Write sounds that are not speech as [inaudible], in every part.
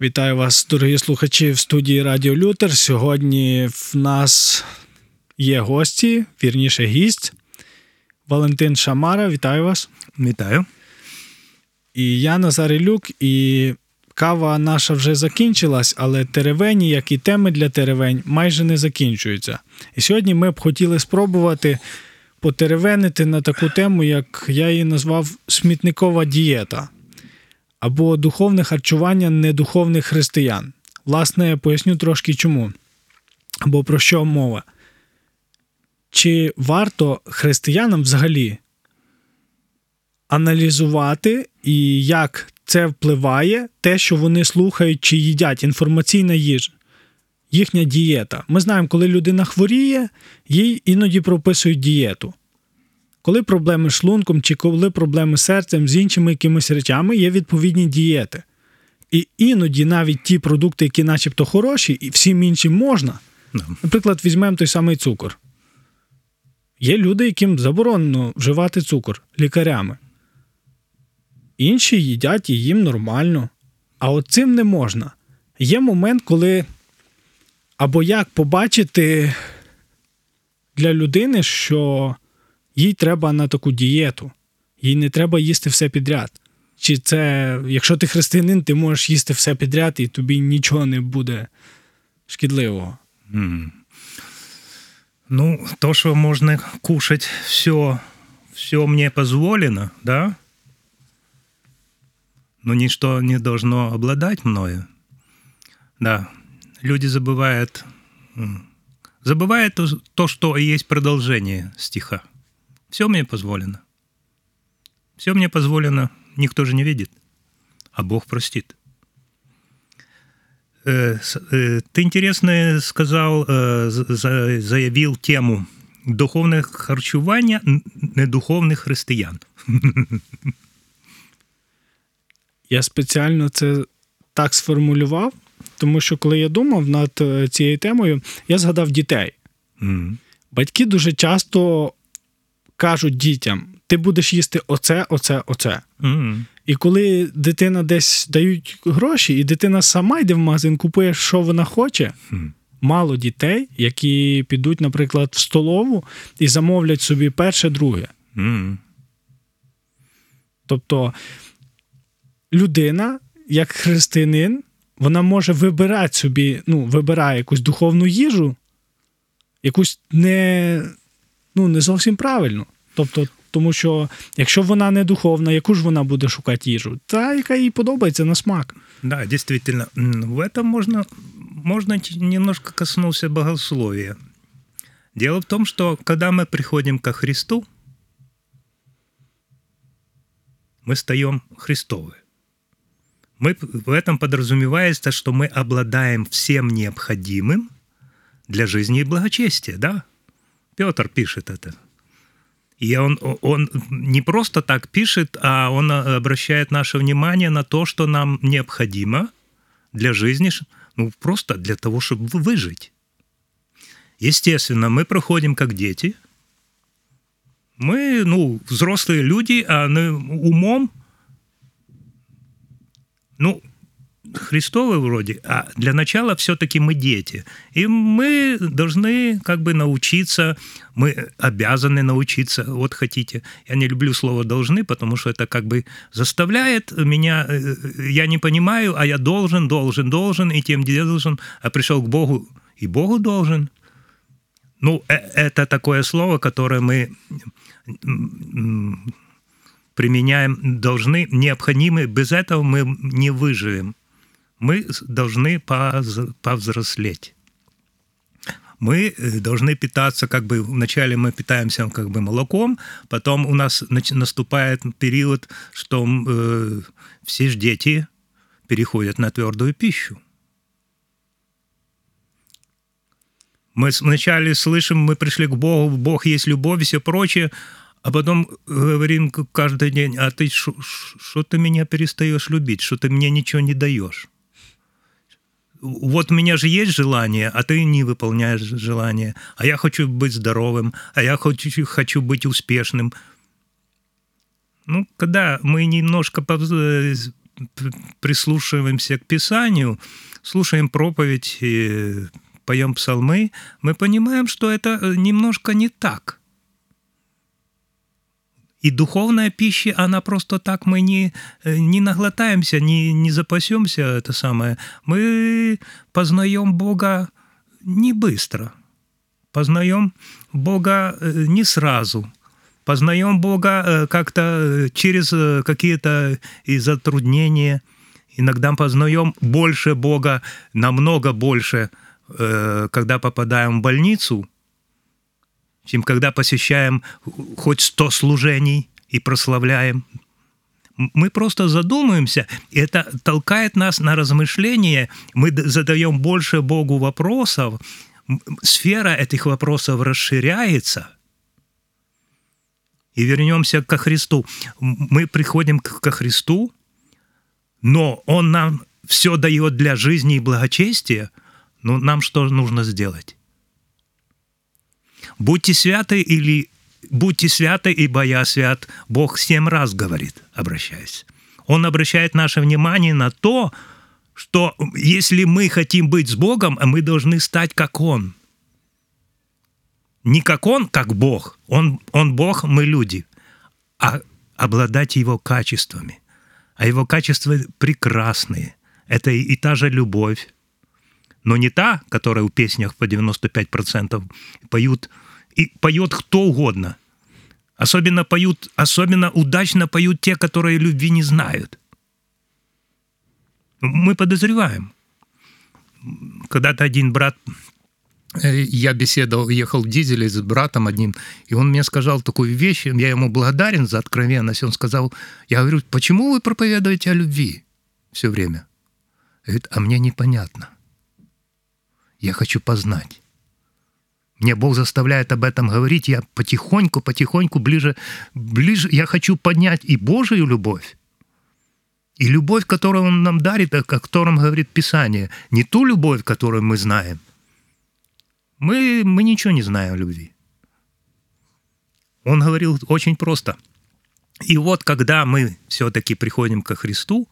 Вітаю вас, дорогі слухачі в студії Радіо Лютер. Сьогодні в нас є гості, вірніше, гість Валентин Шамара. Вітаю вас. Вітаю. І я Назар Ілюк, і кава наша вже закінчилась, але теревені, як і теми для теревень, майже не закінчуються. І сьогодні ми б хотіли спробувати потеревенити на таку тему, як я її назвав смітникова дієта або духовне харчування недуховних християн. Власне, поясню трошки чому. Або про що мова. Чи варто християнам взагалі аналізувати і як це впливає те, що вони слухають чи їдять інформаційна їжа, їхня дієта. Ми знаємо, коли людина хворіє, їй іноді прописують дієту. Коли проблеми з шлунком чи коли проблеми з серцем, з іншими якимись речами, є відповідні дієти. І іноді навіть ті продукти, які начебто хороші, і всім іншим можна. Наприклад, візьмемо той самий цукор. Є люди, яким заборонено вживати цукор лікарями. Інші їдять і їм нормально. А от цим не можна. Є момент, коли або як побачити для людини, що їй треба на таку дієту, їй не треба їсти все підряд. Чи це, якщо ти християнин, ти можеш їсти все підряд, і тобі нічого не буде шкідливого. Mm. Ну, то, что можно кушать все, все мне позволено, да, но ничто не должно обладать мною. Да, люди забывают, забывают то, что и есть продолжение стиха. Все мне позволено. Все мне позволено, никто же не видит, а Бог простит. Ты интересно сказал, заявил тему духовне харчування недуховних християн. [laughs] Я спеціально це так сформулював, тому що коли я думав над цією темою, я згадав дітей. Mm. Батьки дуже часто кажуть дітям: ти будеш їсти оце, оце, оце. Mm. І коли дитина десь дають гроші, і дитина сама йде в магазин, купує, що вона хоче. Mm. Мало дітей, які підуть, наприклад, в столову і замовлять собі перше, друге. Mm. Тобто людина, як християнин, вона може вибирати собі, ну, вибирає якусь духовну їжу, якусь не ну, не зовсім правильну. Тобто, тому що якщо вона не духовна, яку ж вона буде шукати їжу? Та, яка їй подобається на смак. Да, действительно. В этом можно, можно немножко коснуться богословия. Дело в том, что когда мы приходим ко Христу, мы стаем Христовы. Мы, в этом подразумевается, что мы обладаем всем необходимым для жизни и благочестия, да? Петр пишет это. И он, он не просто так пишет, а он обращает наше внимание на то, что нам необходимо для жизни, ну, просто для того, чтобы выжить. Естественно, мы проходим как дети. Мы, ну, взрослые люди, а умом, ну, Христовы вроде, а для начала все-таки мы дети. И мы должны как бы научиться, мы обязаны научиться, вот хотите. Я не люблю слово «должны», потому что это как бы заставляет меня, я не понимаю, а я должен, должен, должен, и тем должен, а пришел к Богу, и Богу должен. Ну, это такое слово, которое мы применяем, должны, необходимы, без этого мы не выживем мы должны повзрослеть. Мы должны питаться, как бы вначале мы питаемся как бы молоком, потом у нас наступает период, что э, все же дети переходят на твердую пищу. Мы вначале слышим, мы пришли к Богу, Бог есть любовь и все прочее, а потом говорим каждый день, а ты что ты меня перестаешь любить, что ты мне ничего не даешь вот у меня же есть желание, а ты не выполняешь желание, а я хочу быть здоровым, а я хочу, хочу быть успешным. Ну, когда мы немножко прислушиваемся к Писанию, слушаем проповедь и поем псалмы, мы понимаем, что это э, немножко не так. И духовная пища, она просто так мы не, э, не наглотаемся, не, не запасемся, это самое. Мы познаем Бога не быстро, познаем Бога э, не сразу – познаем Бога как-то через какие-то и затруднения. Иногда познаем больше Бога, намного больше – Э, когда попадаем в больницу, чем когда посещаем хоть сто служений и прославляем. Мы просто задумаемся, и это толкает нас на размышление, мы задаем больше Богу вопросов, сфера этих вопросов расширяется. И вернемся ко Христу. Мы приходим ко Христу, но Он нам все дает для жизни и благочестия – ну, нам что нужно сделать? Будьте святы или будьте святы, ибо я свят. Бог семь раз говорит, обращаясь. Он обращает наше внимание на то, что если мы хотим быть с Богом, мы должны стать как Он. Не как Он, как Бог. Он, он Бог, мы люди. А обладать Его качествами. А Его качества прекрасные. Это и, и та же любовь, но не та, которая в песнях по 95% поют, и поет кто угодно. Особенно поют, особенно удачно поют те, которые любви не знают. Мы подозреваем. Когда-то один брат э, я беседовал, ехал в дизеле с братом одним, и он мне сказал такую вещь, я ему благодарен за откровенность. Он сказал, я говорю, почему вы проповедуете о любви все время? Говорит, а мне непонятно. Я хочу познать. Мне Бог заставляет об этом говорить, я потихоньку, потихоньку ближе, ближе, я хочу поднять и Божию любовь, и любовь, которую Он нам дарит, о котором говорит Писание, не ту любовь, которую мы знаем. Мы, мы ничего не знаем о любви. Он говорил очень просто. И вот когда мы все-таки приходим ко Христу,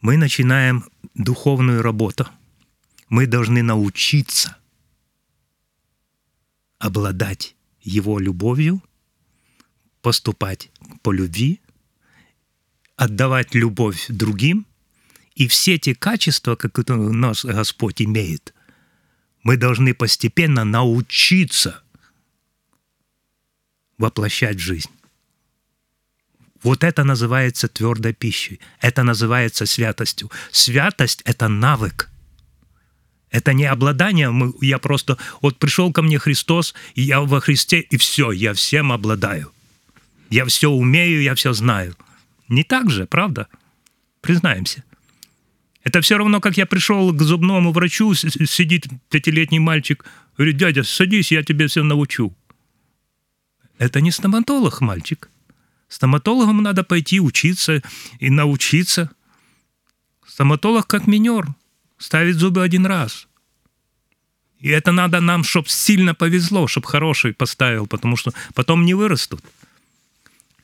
мы начинаем духовную работу – мы должны научиться обладать Его любовью, поступать по любви, отдавать любовь другим, и все те качества, которые наш Господь имеет, мы должны постепенно научиться воплощать жизнь. Вот это называется твердой пищей. Это называется святостью. Святость – это навык. Это не обладание, я просто, вот пришел ко мне Христос, и я во Христе, и все, я всем обладаю. Я все умею, я все знаю. Не так же, правда? Признаемся. Это все равно, как я пришел к зубному врачу, сидит пятилетний мальчик, говорит, дядя, садись, я тебе все научу. Это не стоматолог, мальчик. Стоматологам надо пойти учиться и научиться. Стоматолог как минер – ставить зубы один раз. И это надо нам, чтобы сильно повезло, чтобы хороший поставил, потому что потом не вырастут.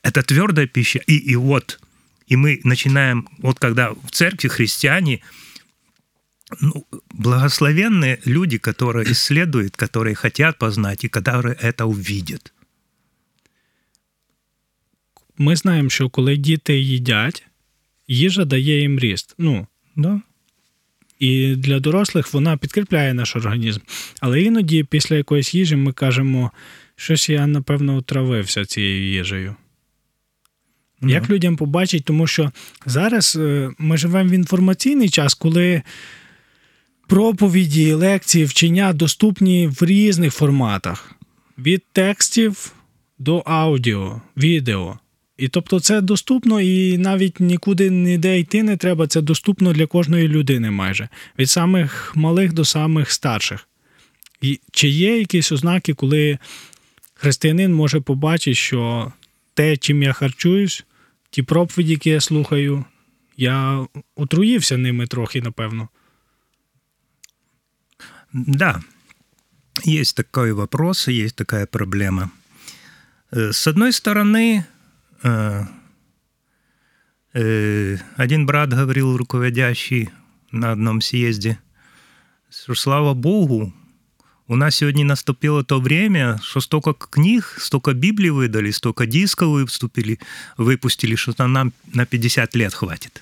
Это твердая пища. И, и вот, и мы начинаем, вот когда в церкви христиане, ну, благословенные люди, которые исследуют, которые хотят познать и которые это увидят. Ми знаємо, що коли діти їдять, їжа дає їм ріст. Ну, да. І для дорослих вона підкріпляє наш організм. Але іноді після якоїсь їжі ми кажемо, щось я, напевно, отравився цією їжею. Mm-hmm. Як людям побачить, тому що зараз е, ми живемо в інформаційний час, коли проповіді, лекції, вчення доступні в різних форматах: від текстів до аудіо, відео. І тобто це доступно і навіть нікуди ніде йти не треба. Це доступно для кожної людини майже від самих малих до самих старших. І Чи є якісь ознаки, коли християнин може побачити, що те, чим я харчуюсь, ті проповіді, які я слухаю, я отруївся ними трохи, напевно. Да, есть такой вопрос, есть такая проблема. С одной стороны, Э, Э, один брат говорил, руководящий на одном съезде, что слава Богу, у нас сегодня наступило то время, что столько книг, столько Библии выдали, столько дисков выступили, выпустили, что нам на 50 лет хватит.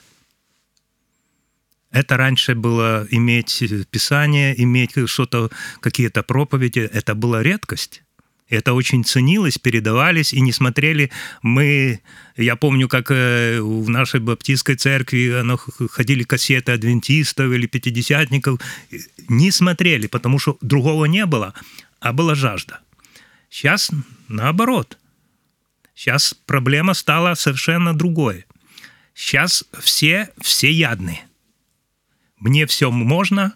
Это раньше было иметь Писание, иметь что-то, какие-то проповеди, это была редкость. Это очень ценилось, передавались, и не смотрели. Мы, я помню, как э, в нашей баптистской церкви ходили кассеты адвентистов или пятидесятников. Не смотрели, потому что другого не было, а была жажда. Сейчас наоборот. Сейчас проблема стала совершенно другой. Сейчас все всеядны. Мне все можно,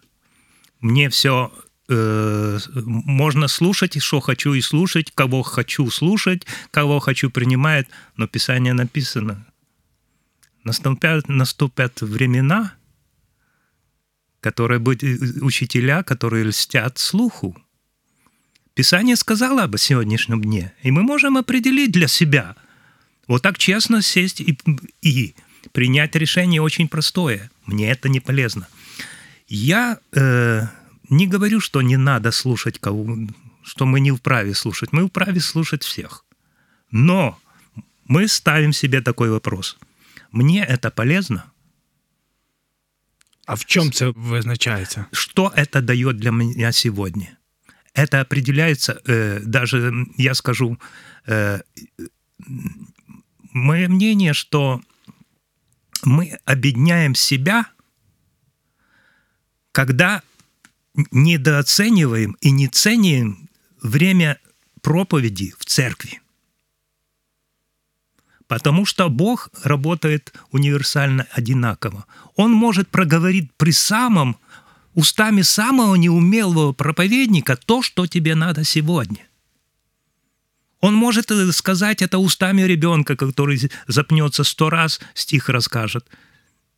мне все Э, можно слушать, что хочу и слушать, кого хочу слушать, кого хочу принимает, но Писание написано. Наступят, наступят времена, которые будут э, учителя, которые льстят слуху. Писание сказало об сегодняшнем дне, и мы можем определить для себя. Вот так честно сесть и, и принять решение очень простое. Мне это не полезно. Я э, не говорю, что не надо слушать кого, что мы не вправе слушать. Мы вправе слушать всех. Но мы ставим себе такой вопрос. Мне это полезно? А в чем это вызначается? Что это дает для меня сегодня? Это определяется, э, даже я скажу, э, мое мнение, что мы обедняем себя, когда недооцениваем и не ценим время проповеди в церкви. Потому что Бог работает универсально одинаково. Он может проговорить при самом, устами самого неумелого проповедника то, что тебе надо сегодня. Он может э, сказать это устами ребенка, который запнется сто раз, стих расскажет.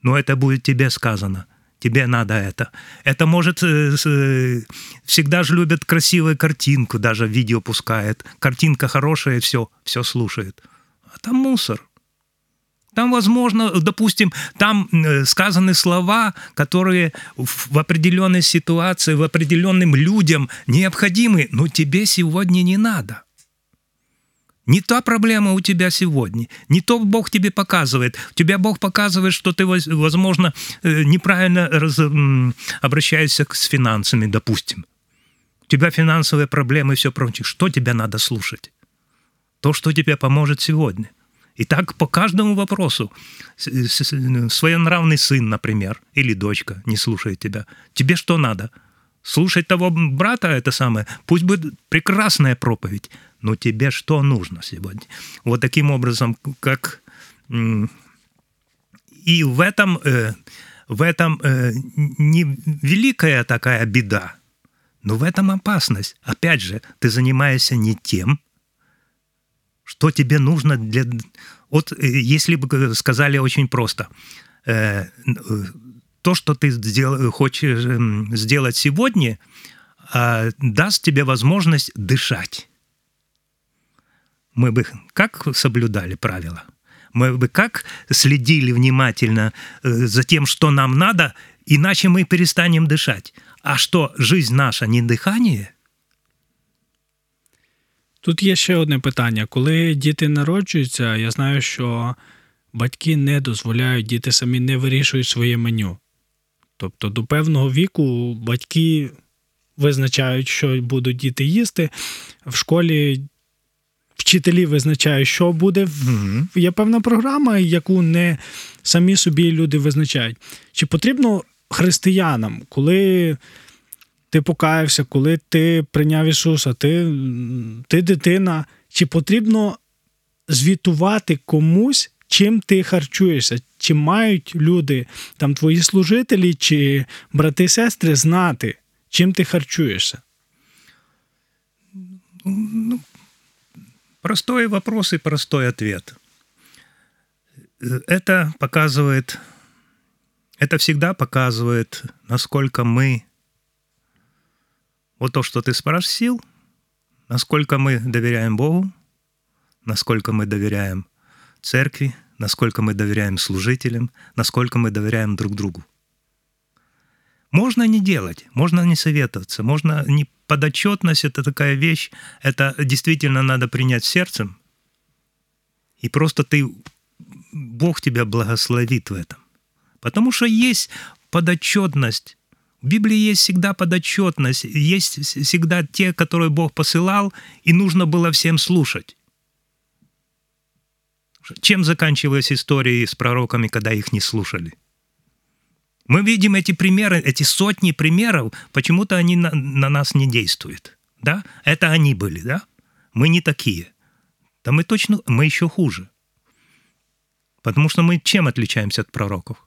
Но это будет тебе сказано тебе надо это. Это может... Э, э, всегда же любят красивую картинку, даже видео пускает. Картинка хорошая, все, все слушает. А там мусор. Там, возможно, допустим, там э, сказаны слова, которые в определенной ситуации, в определенным людям необходимы, но тебе сегодня не надо. Не та проблема у тебя сегодня, не то Бог тебе показывает. Тебя Бог показывает, что ты, возможно, э, неправильно раз, обращаешься с финансами, допустим. У тебя финансовые проблемы и все прочее. Что тебе надо слушать? То, что тебе поможет сегодня. И так по каждому вопросу. Своенравный сын, например, или дочка не слушает тебя. Тебе что надо? Слушать того брата, это самое, пусть будет прекрасная проповедь, но тебе что нужно сегодня? Вот таким образом, как... И в этом, э, в этом э, не великая такая беда, но в этом опасность. Опять же, ты занимаешься не тем, что тебе нужно для... Вот э, если бы сказали очень просто, то, что ты хочешь эм, сделать сегодня, а, даст тебе возможность дышать мы бы как соблюдали правила? Мы бы как следили внимательно э, за тем, что нам надо, иначе мы перестанем дышать. А що, жизнь наша не дихання? Тут є ще одне питання. Коли діти народжуються, я знаю, що батьки не дозволяють, діти самі не вирішують своє меню. Тобто до певного віку батьки визначають, що будуть діти їсти. В школі вчителі визначають, що буде. Mm-hmm. Є певна програма, яку не самі собі люди визначають. Чи потрібно християнам, коли ти покаявся, коли ти прийняв Ісуса, ти, ти дитина, чи потрібно звітувати комусь? Чим ти харчуєшся? Чи мають люди, там твої служителі чи брати і сестри знати, чим ти харчуєшся? Ну, Простой вопрос и простой ответ. Это показывает, это всегда показывает, насколько мы, вот то, что ты спросил, насколько мы доверяем Богу, насколько мы доверяем церкви, насколько мы доверяем служителям, насколько мы доверяем друг другу. Можно не делать, можно не советоваться, можно не подотчетность это такая вещь, это действительно надо принять сердцем. И просто ты, Бог тебя благословит в этом. Потому что есть подотчетность. В Библии есть всегда подотчетность, есть всегда те, которые Бог посылал, и нужно было всем слушать. Чем заканчивалась история с пророками, когда их не слушали? Мы видим эти примеры, эти сотни примеров, почему-то они на, на нас не действуют. Да? Это они были, да? Мы не такие. Да мы точно, мы еще хуже. Потому что мы чем отличаемся от пророков?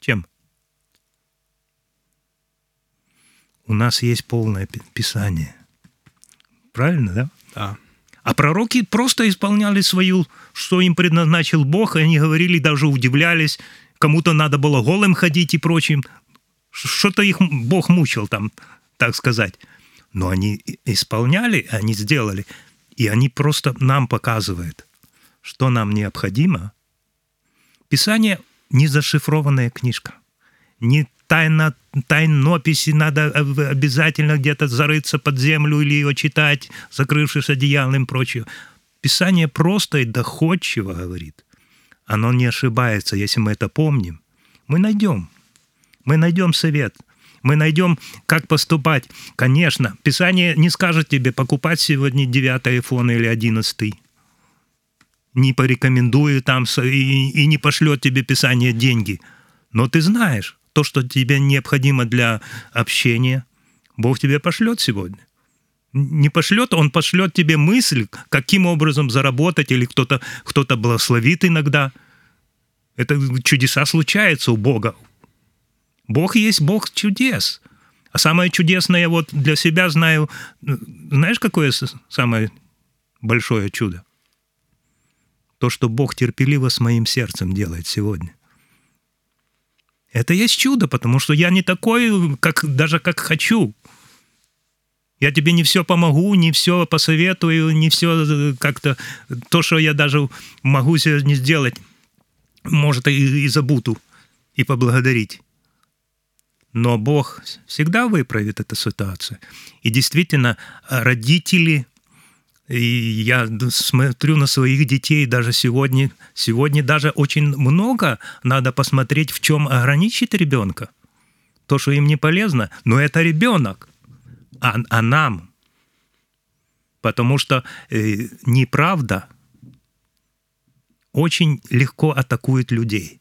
Чем? У нас есть полное Писание. Правильно, да? Да. А пророки просто исполняли свою, что им предназначил Бог, и они говорили, даже удивлялись, кому-то надо было голым ходить и прочим. Что-то их Бог мучил там, так сказать. Но они исполняли, они сделали. И они просто нам показывают, что нам необходимо. Писание – не зашифрованная книжка. Не тайна, тайнописи надо обязательно где-то зарыться под землю или ее читать, закрывшись одеялом и прочее. Писание просто и доходчиво говорит – оно не ошибается, если мы это помним. Мы найдем. Мы найдем совет. Мы найдем, как поступать. Конечно, Писание не скажет тебе покупать сегодня 9 iPhone или 11 не порекомендует там и, и не пошлет тебе Писание деньги. Но ты знаешь, то, что тебе необходимо для общения, Бог тебе пошлет сегодня не пошлет, он пошлет тебе мысль, каким образом заработать, или кто-то кто благословит иногда. Это чудеса случаются у Бога. Бог есть Бог чудес. А самое чудесное, вот для себя знаю, знаешь, какое самое большое чудо? То, что Бог терпеливо с моим сердцем делает сегодня. Это есть чудо, потому что я не такой, как, даже как хочу. Я тебе не все помогу, не все посоветую, не все э, как-то то, что я даже могу сегодня сделать, может, и, и забуду, и поблагодарить. Но Бог всегда выправит эту ситуацию. И действительно, родители, и я смотрю на своих детей даже сегодня, сегодня даже очень много надо посмотреть, в чем ограничить ребенка. То, что им не полезно, но это ребенок а, а нам. Потому что э, неправда очень легко атакует людей.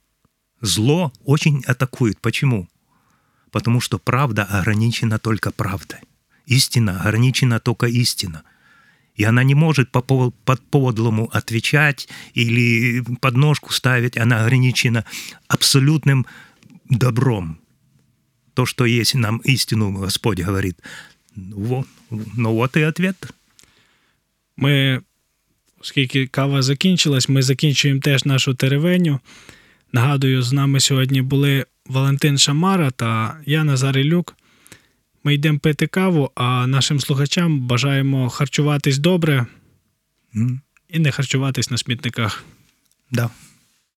Зло очень атакует. Почему? Потому что правда ограничена только правдой. Истина ограничена только истина. И она не может по, под подлому отвечать или подножку ставить. Она ограничена абсолютным добром. То, что есть нам истину, Господь говорит. Ну, ну от і ответ. Ми, оскільки кава закінчилась, ми закінчуємо теж нашу теревеню. Нагадую, з нами сьогодні були Валентин Шамара та я Назар Ілюк. Ми йдемо пити каву, а нашим слухачам бажаємо харчуватись добре mm. і не харчуватись на смітниках. Да.